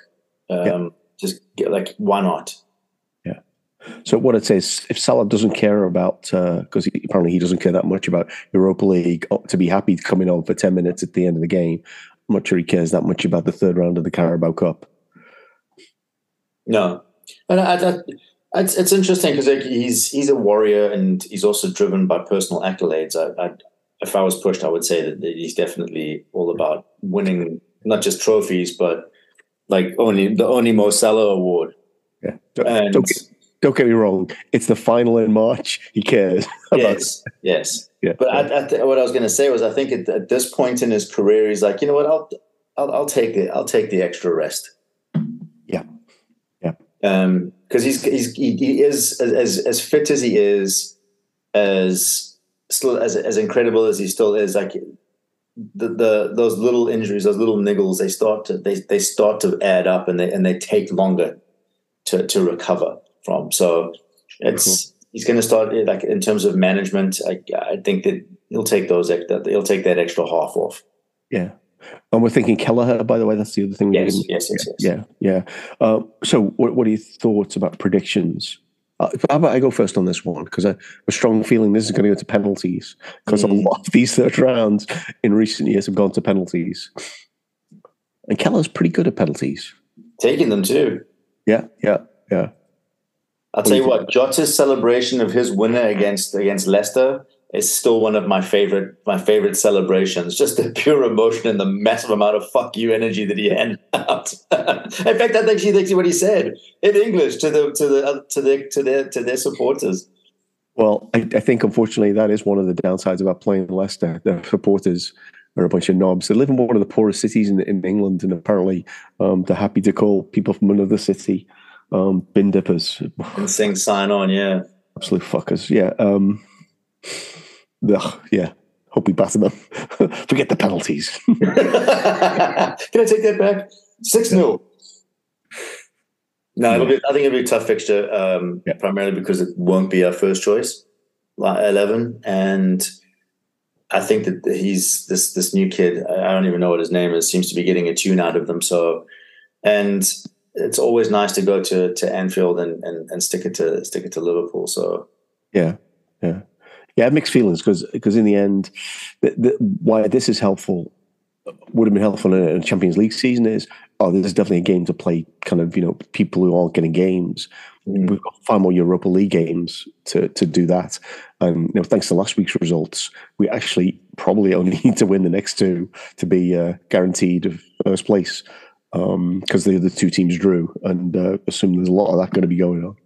Um, yeah. Just get, like why not? So what it says, if Salah doesn't care about, because uh, apparently he doesn't care that much about Europa League, uh, to be happy coming on for ten minutes at the end of the game, I'm not sure he cares that much about the third round of the Carabao Cup. No, and I, I, it's, it's interesting because like he's he's a warrior and he's also driven by personal accolades. I, I, if I was pushed, I would say that he's definitely all about winning not just trophies, but like only the only Mo Salah award. Yeah, don't, and, don't, get, don't get me wrong. It's the final in March. He cares. *laughs* yes, yes. Yeah, but yeah. I, what I was going to say was, I think at, at, this point in his career, he's like, you know what, I'll, I'll, I'll take it. I'll take the extra rest Yeah, yeah. because um, he's, he's he, he is as as fit as he is, as still as as incredible as he still is. Like the, the those little injuries, those little niggles, they start to they they start to add up, and they and they take longer to to recover from. So it's cool. he's going to start like in terms of management. I I think that he'll take those he'll take that extra half off. Yeah. And we're thinking Kelleher, by the way. That's the other thing. Yes, yes, yes, yes, Yeah, yeah. Uh, so, what, what are your thoughts about predictions? Uh, how about I go first on this one because I have a strong feeling this is going to go to penalties because mm. a lot of these third rounds in recent years have gone to penalties, and Kelleher's pretty good at penalties, taking them too. Yeah, yeah, yeah. I'll tell you what, Jota's celebration of his winner against against Leicester is still one of my favorite my favorite celebrations. Just the pure emotion and the massive amount of fuck you energy that he handed out. *laughs* in fact, that's actually what he said in English to the to the to the to their to their supporters. Well, I, I think unfortunately that is one of the downsides about playing Leicester. The supporters are a bunch of knobs. They live in one of the poorest cities in, in England, and apparently um, they're happy to call people from another city um, bin dippers. And sing sign on, yeah. Absolute fuckers, yeah. Um, ugh, yeah. Hope we batter them. *laughs* Forget the penalties. *laughs* Can I take that back? 6 0. No, it'll be, I think it'll be a tough fixture, um, yeah. primarily because it won't be our first choice, like 11. And I think that he's this this new kid. I don't even know what his name is. Seems to be getting a tune out of them. So, and it's always nice to go to to Anfield and and, and stick it to stick it to Liverpool. So, yeah, yeah, yeah. Mixed feelings because because in the end, the, the, why this is helpful would have been helpful in a Champions League season is oh, this is definitely a game to play. Kind of you know people who aren't getting games. Mm. We've got far more Europa League games to to do that. And you know, thanks to last week's results, we actually probably *laughs* only need to win the next two to be uh, guaranteed first place because um, the other two teams drew, and uh, assume there's a lot of that going to be going on.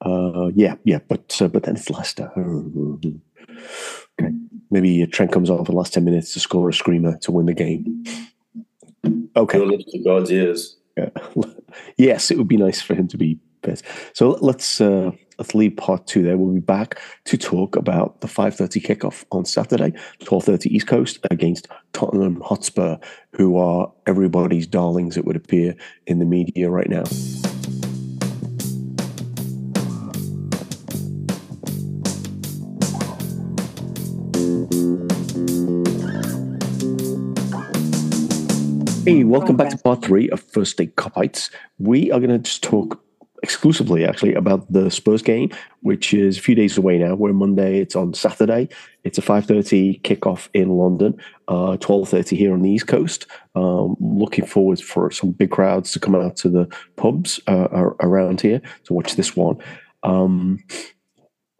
Uh, yeah, yeah, but uh, but then it's Leicester. *sighs* Okay, maybe Trent comes on for the last ten minutes to score a screamer to win the game. Okay, to God's ears. Yeah. *laughs* yes, it would be nice for him to be best. So let's uh, leave part two there. We'll be back to talk about the 5.30 kickoff on Saturday, 12.30 East Coast against Tottenham Hotspur, who are everybody's darlings, it would appear, in the media right now. Hey, welcome back to part three of First State Kopites. We are going to just talk exclusively actually about the Spurs game, which is a few days away now. We're Monday. It's on Saturday. It's a five thirty kickoff in London, uh, twelve thirty here on the East Coast. Um, looking forward for some big crowds to come out to the pubs uh, around here to watch this one. Um,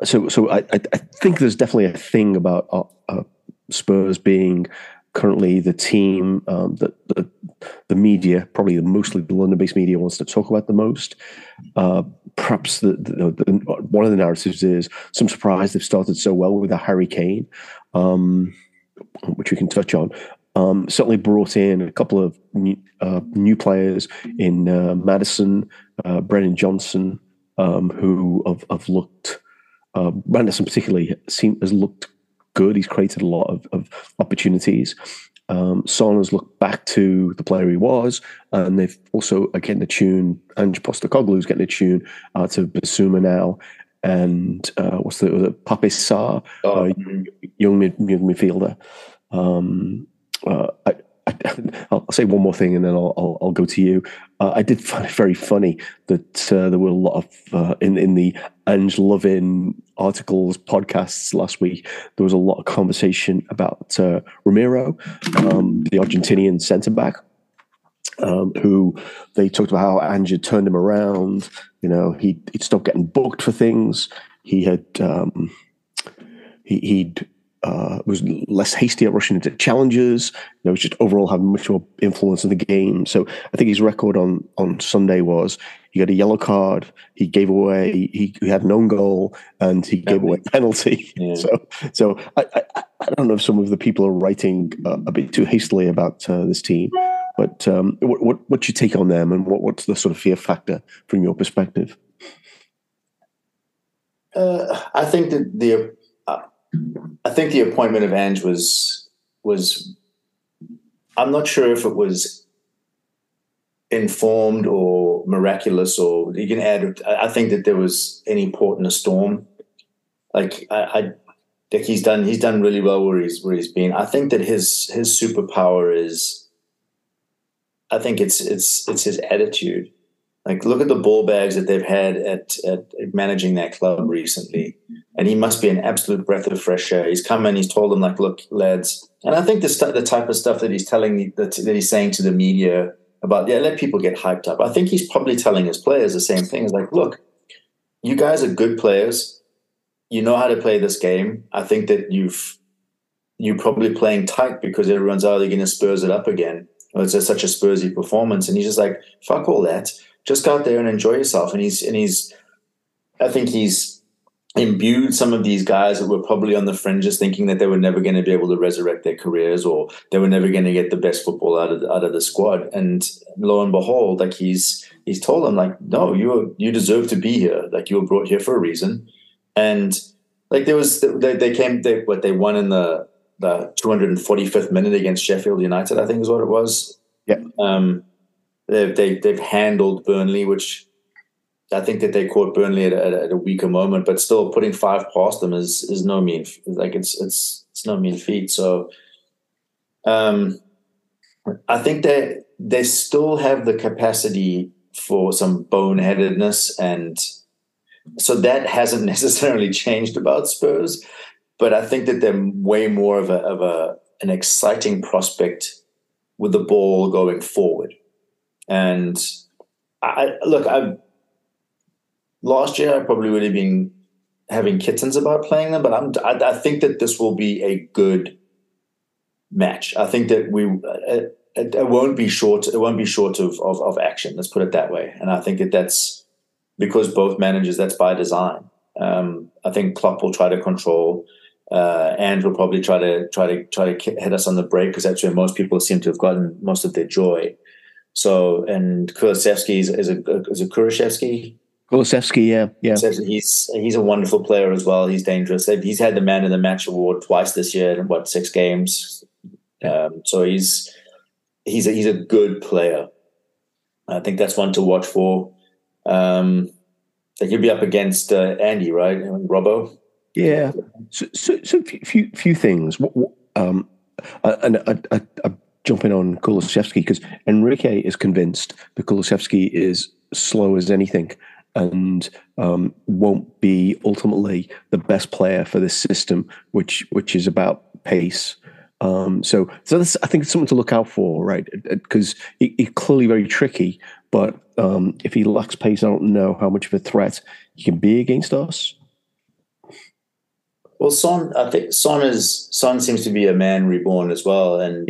so, so I, I, think there's definitely a thing about uh, uh Spurs being currently the team um, that the, the, media, probably mostly the London-based media, wants to talk about the most. Uh, perhaps the, the, one of the narratives is some surprise they've started so well with a Harry Kane, um, which we can touch on. Um, certainly brought in a couple of new, uh, new players in uh, Maddison, uh, Brennan Johnson, um, who have, have looked. Uh, Maddison particularly seem, has looked good. He's created a lot of, of opportunities. Um, Son has looked back to the player he was, and they've also uh, getting a tune. Ange is getting a tune uh, to Bissouma now, and uh, what's the, the Pape Sarr, oh. uh, young, mid, young midfielder. Um, uh, I, *laughs* I'll say one more thing and then I'll, I'll, I'll go to you. Uh, I did find it very funny that uh, there were a lot of uh, in in the Ange Lovin articles, podcasts last week. There was a lot of conversation about uh, Romero, um, the Argentinian centre back. Um, who they talked about how Ange had turned him around. You know, he he'd stopped getting booked for things. He had um, he, he'd uh, was less hasty at rushing into challenges. You know, just overall having much more influence in the game. So I think his record on on Sunday was he got a yellow card, he gave away, he, he had an own goal, and he gave away a penalty. *laughs* Yeah. So so I, I, I don't know if some of the people are writing uh, a bit too hastily about uh, this team. But um, what, what what's your take on them, and what, what's the sort of fear factor from your perspective? Uh, I think that the I think the appointment of Ange was was I'm not sure if it was informed or miraculous, or you can add. I think that there was any port in a storm. Like I, I think he's done. He's done really well where he's where he's been. I think that his his superpower is. I think it's it's it's his attitude. Like look at the ball bags that they've had at, at, managing that club recently, and he must be an absolute breath of fresh air. He's come and he's told them like, look, lads, and I think the st- the type of stuff that he's telling that, that he's saying to the media about yeah, let people get hyped up. I think he's probably telling his players the same thing. Is like, look, you guys are good players. You know how to play this game. I think that you've you're probably playing tight because everyone's either going to spurs it up again. Or it's such a Spursy performance, and he's just like, fuck all that. Just go out there and enjoy yourself. And he's and he's, I think he's imbued some of these guys that were probably on the fringes thinking that they were never going to be able to resurrect their careers or they were never going to get the best football out of the, out of the squad. And lo and behold like he's he's told them like no you you deserve to be here. Like you were brought here for a reason. And like there was they, they came they what they won in the the 245th minute against Sheffield United I think is what it was. Yeah. Um they they they've handled Burnley which I think that they caught Burnley at a, at a, weaker moment, but still putting five past them is is no mean like it's it's it's no mean feat. So, um, I think they they still have the capacity for some boneheadedness, and so that hasn't *laughs* necessarily changed about Spurs. But I think that they're way more of a of a an exciting prospect with the ball going forward, and I look I last year I probably would have been having kittens about playing them, but I'm I, I think that this will be a good match. I think that we it, it, it, won't be short. It won't be short of, of of action. Let's put it that way. And I think that that's because both managers. That's by design. Um, I think Klopp will try to control. Uh, and will probably try to try to try to hit us on the break because that's where most people seem to have gotten most of their joy. So, and Kulusevski is, is a is a Kulusevski Kulusevski, yeah, yeah. He's he's a wonderful player as well. He's dangerous. He's had the man of the match award twice this year in what six games. Um, so he's he's a, he's a good player. I think that's one to watch for. Um, like you'll be up against uh, Andy, right? Robbo. Yeah. So, so, so few few things. Um, and I, I, I, jumping on Kulusevski because Enrique is convinced that Kulusevski is slow as anything and um, won't be ultimately the best player for this system, which which is about pace. Um, so, so this, I think it's something to look out for, right? Because he, he's clearly very tricky, but um, if he lacks pace, I don't know how much of a threat he can be against us. Well, Son, I think Son is Son seems to be a man reborn as well, and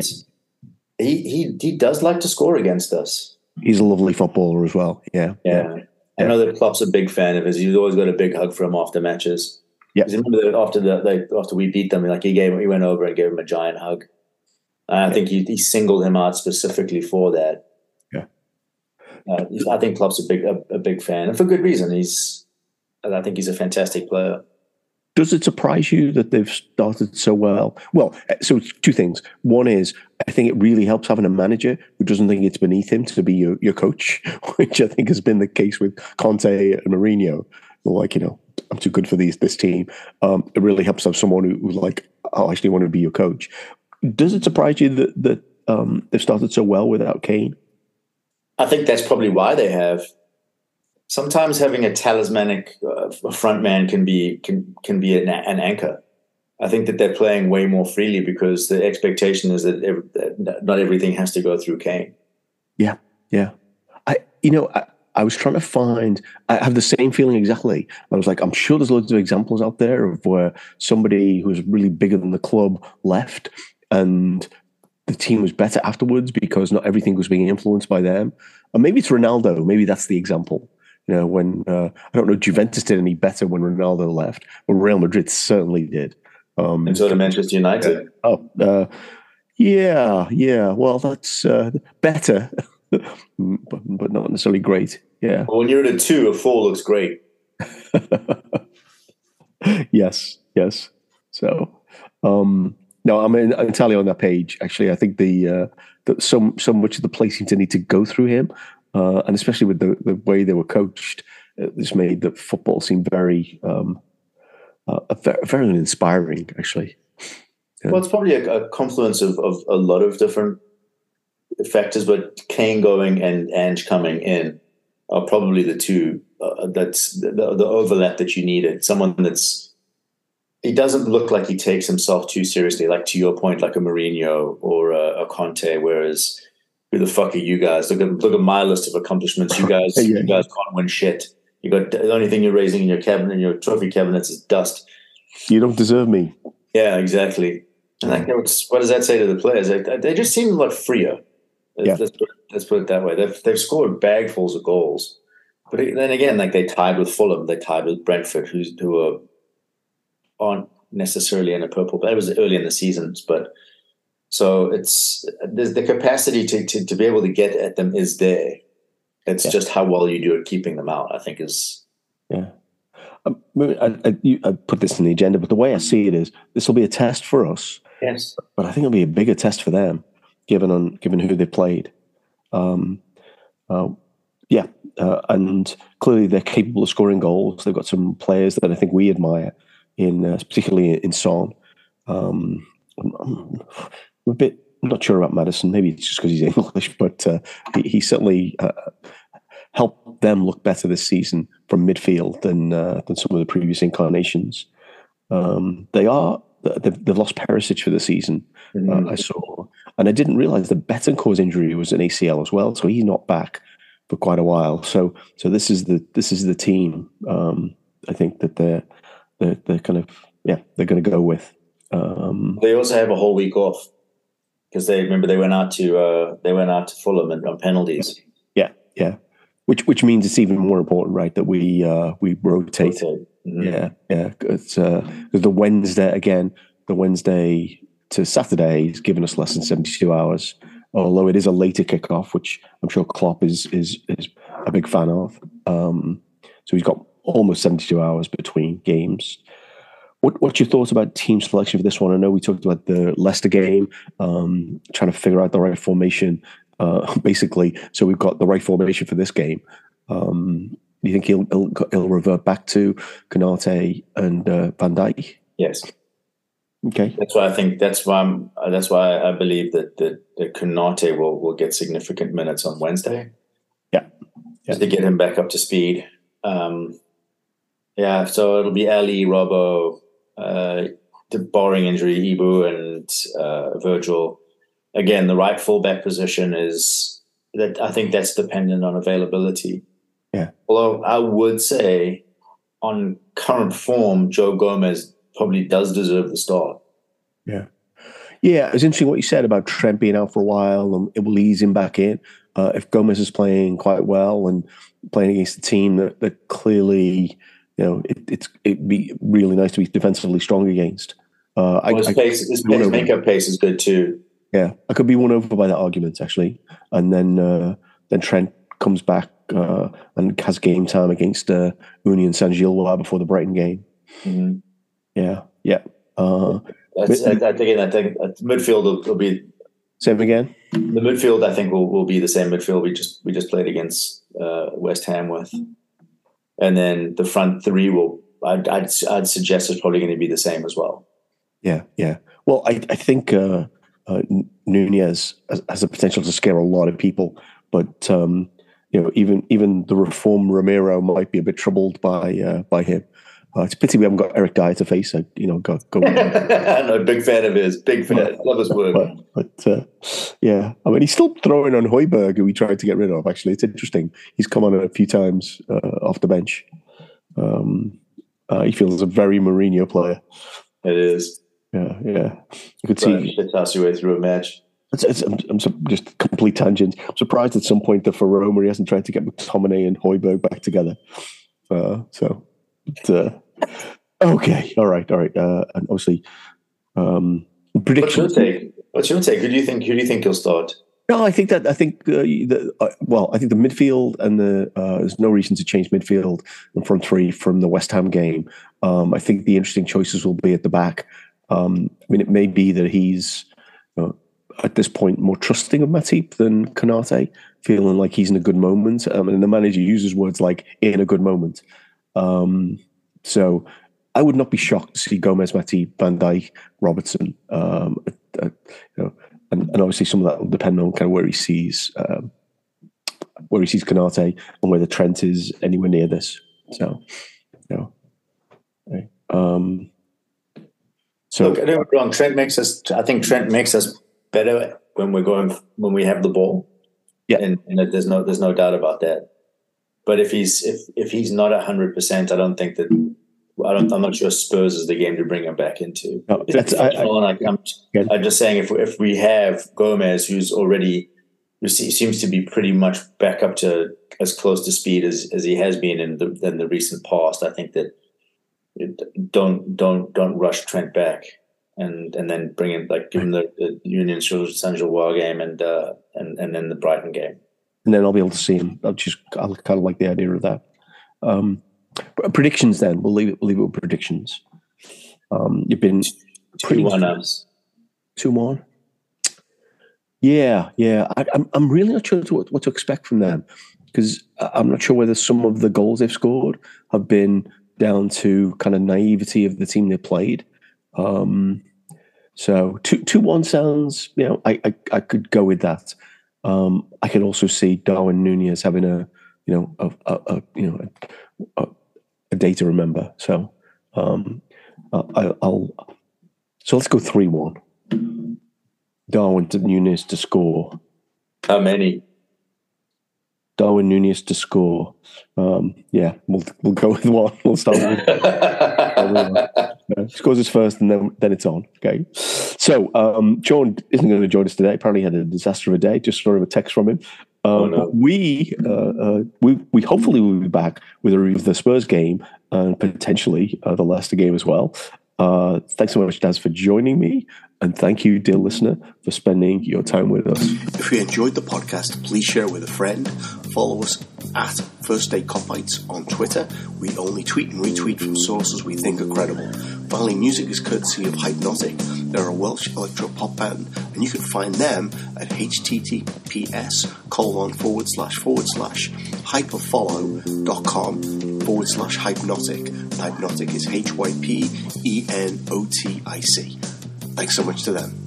he he he does like to score against us. He's a lovely footballer as well. Yeah, yeah. yeah. I know that Klopp's a big fan of his. He's always got a big hug for him after matches. Yeah, remember that after the like, after we beat them, like he gave he went over and gave him a giant hug. And I think he, he singled him out specifically for that. Yeah, uh, I think Klopp's a big a, a, big fan, and for good reason. He's I think he's a fantastic player. Does it surprise you that they've started so well? Well, so two things. One is I think it really helps having a manager who doesn't think it's beneath him to be your, your coach, *laughs* which I think has been the case with Conte and Mourinho. Like, you know, I'm too good for these this team. Um, it really helps have someone who, who's like, I actually want to be your coach. Does it surprise you that that um, they've started so well without Kane? I think that's probably why they have sometimes having a talismanic uh, front man can be can can be an, an, anchor. I think that they're playing way more freely because the expectation is that, every, that not everything has to go through Kane. Yeah, yeah. I you know I, I was trying to find. I have the same feeling exactly. I was like, I'm sure there's loads of examples out there of where somebody who was really bigger than the club left, and the team was better afterwards because not everything was being influenced by them. And maybe it's Ronaldo. Maybe that's the example. You know, when uh, I don't know, Juventus did any better when Ronaldo left, but Real Madrid certainly did. Um, and so did Manchester United. Oh, uh, yeah, yeah. Well, that's uh, better, *laughs* but, but not necessarily great. Yeah. Well, when you're at a two, a four looks great. *laughs* yes, yes. So, um, no, I'm in, entirely on that page. Actually, I think the uh, that some so much of the to need to go through him, uh, and especially with the, the way they were coached, this made the football seem very um, uh, very inspiring. Actually, yeah. well, it's probably a, a confluence of, of a lot of different factors, but Kane going and Ange coming in are probably the two uh, that's the, the overlap that you needed. Someone that's he doesn't look like he takes himself too seriously, like to your point, like a Mourinho or a, a Conte. Whereas, who the fuck are you guys? Look at look at my list of accomplishments. You guys, yeah. you guys can't win shit. You got the only thing you're raising in your cabinet, in your trophy cabinets, is dust. You don't deserve me. Yeah, exactly. And like, what does that say to the players? They, they just seem a lot freer. Yeah. Let's, put, let's put it that way. They've, they've scored bagfuls of goals. But then again, like they tied with Fulham, they tied with Brentford, who's who are aren't necessarily in a purple. But it was early in the seasons, but so it's the capacity to, to, to be able to get at them is there. It's yeah. just how well you do at keeping them out. I think is yeah. Um, I, I, I, put this in the agenda, but the way I see it is, this will be a test for us. Yes, but I think it'll be a bigger test for them, given on given who they played. Um, uh, yeah, uh, and clearly they're capable of scoring goals. They've got some players that I think we admire in uh, particularly in Son. Um, I'm, a bit I'm not sure about Maddison. Maybe it's just because he's *laughs* English, but uh, he, he, certainly uh, helped them look better this season from midfield than uh, than some of the previous incarnations. Um, they are they've, they've, lost Perisic for the season. Mm-hmm. I saw, and I didn't realize that Bentancur's injury was an ACL as well, so he's not back for quite a while. So so this is the this is the team. Um, I think that they're they're, they're kind of yeah they're going to go with. Um, they also have a whole week off because they remember they went out to uh, they went out to Fulham and on penalties. Yeah, yeah. Which which means it's even more important, right? That we uh, we rotate. rotate. Mm-hmm. Yeah, yeah. It's uh, the Wednesday again. The Wednesday to Saturday is giving us less than seventy two hours. Although it is a later kickoff, which I'm sure Klopp is is is a big fan of. Um, so he's got almost 72 hours between games. What, what's your thoughts about team selection for this one? I know we talked about the Leicester game, um, trying to figure out the right formation, uh, *laughs* basically. So we've got the right formation for this game. Um, do you think he'll, he'll, he'll revert back to Konate and uh, Van Dijk? Yes. Okay. That's why I think that's why I'm, that's why I believe that that, that Konate will will get significant minutes on Wednesday. Yeah. yeah. Just to get him back up to speed. Um, yeah, so it'll be Ali, Robbo, uh, the barring injury, Ibou and uh, Virgil. Again, the right fullback position is that I think that's dependent on availability. Yeah. Although I would say on current form, Joe Gomez probably does deserve the start. Yeah. Yeah, it was interesting what you said about Trent being out for a while and it will ease him back in. Uh, if Gomez is playing quite well and playing against a team that, that clearly – you know, it, it's it'd be really nice to be defensively strong against. Uh, well, his, I, pace, his pace, makeup pace is good too. Yeah, I could be won over by that argument actually, and then uh, then Trent comes back uh, and has game time against uh, Uni and San Gil before the Brighton game. Mm-hmm. Yeah, yeah. Uh, That's, I, I think I think midfield will, will, be same again. The midfield, I think, will, will be the same midfield we just we just played against uh, West Ham with and then the front three will. I'd I'd, I'd suggest it's probably going to be the same as well. Yeah, yeah. Well, I I think uh, uh, Nunez has, has the potential to scare a lot of people, but um, you know, even even the reform Romero might be a bit troubled by uh, by him. Uh, it's a pity we haven't got Eric Dier to face. So, you know, go go. I'm a *laughs* big fan of his. Big fan. Love his work. But, but uh, yeah, I mean, he's still throwing on Højbjerg, who we tried to get rid of. Actually, it's interesting. He's come on a few times uh, off the bench. Um, uh, he feels a very Mourinho player. It is. Yeah, yeah. You could see. Toss your way through a match. It's, it's, I'm, I'm, just complete tangent. I'm surprised at some point that for Roma he hasn't tried to get McTominay and Højbjerg back together. Uh, so, but, uh, Okay. All right. All right. Uh, and obviously, um, prediction. What's your take? What's your take? Who do you think? Who do you think you'll start? No, I think that I think uh, the uh, well, I think the midfield and the uh, there's no reason to change midfield and front three from the West Ham game. Um, I think the interesting choices will be at the back. Um, I mean, it may be that he's you know, at this point more trusting of Matip than Konate, feeling like he's in a good moment. Um, and the manager uses words like "in a good moment." Um, so I would not be shocked to see Gomez, Matip, Van Dijk, Robertson. Um, uh, you know, and, and, obviously some of that will depend on kind of where he sees um, where he sees Konate and whether Trent is anywhere near this. So, you know, um, so Look, I don't wrong. Trent makes us. I think Trent makes us better when we're going when we have the ball. Yeah, and, and there's no there's no doubt about that. But if he's if if he's not hundred percent, I don't think that I don't. I'm not sure Spurs is the game to bring him back into. No, that's, I, I, I'm, I'm, just saying if if we have Gomez, who's already who seems to be pretty much back up to as close to speed as, as he has been in the in the recent past, I think that don't don't don't rush Trent back and and then bring in like give him the, the Union Saint Gilloise game and uh, and and then the Brighton game. And then I'll be able to see him. I'll just I kind of like the idea of that. Um, predictions then we'll leave it we'll leave it with predictions. Um, you've been pretty two one ups. Two more. Yeah, yeah. I, am I'm, I'm really not sure what, what to expect from them because I'm not sure whether some of the goals they've scored have been down to kind of naivety of the team they played. Um, so two two one sounds, you know, I I, I could go with that. Um, I could also see Darwin Nunez having a you know a, a, a you know a, a, day to remember. So um, I, will so let's go three one. Darwin Nunez to score. How many? Darwin Nunez to score. Um, yeah, we'll we'll go with one. We'll start with. *laughs* *laughs* scores his first, and then then it's on. Okay. So um, John isn't going to join us today. Apparently, had a disaster of a day. Just sort of a text from him. Um, oh, no. We uh, uh, we we hopefully will be back with a review of the Spurs game and potentially uh, the Leicester game as well. Uh, thanks so much, Daz, for joining me. And thank you, dear listener, for spending your time with us. If you enjoyed the podcast, please share with a friend. Follow us at First State Kopites on Twitter. We only tweet and retweet from sources we think are credible. Finally, music is courtesy of Hypenotic. They're a Welsh electro pop band, and you can find them at https colon forward slash forward slash hyperfollow.com forward slash hypenotic. Hypenotic is H Y P E N O T I C. Thanks so much to them.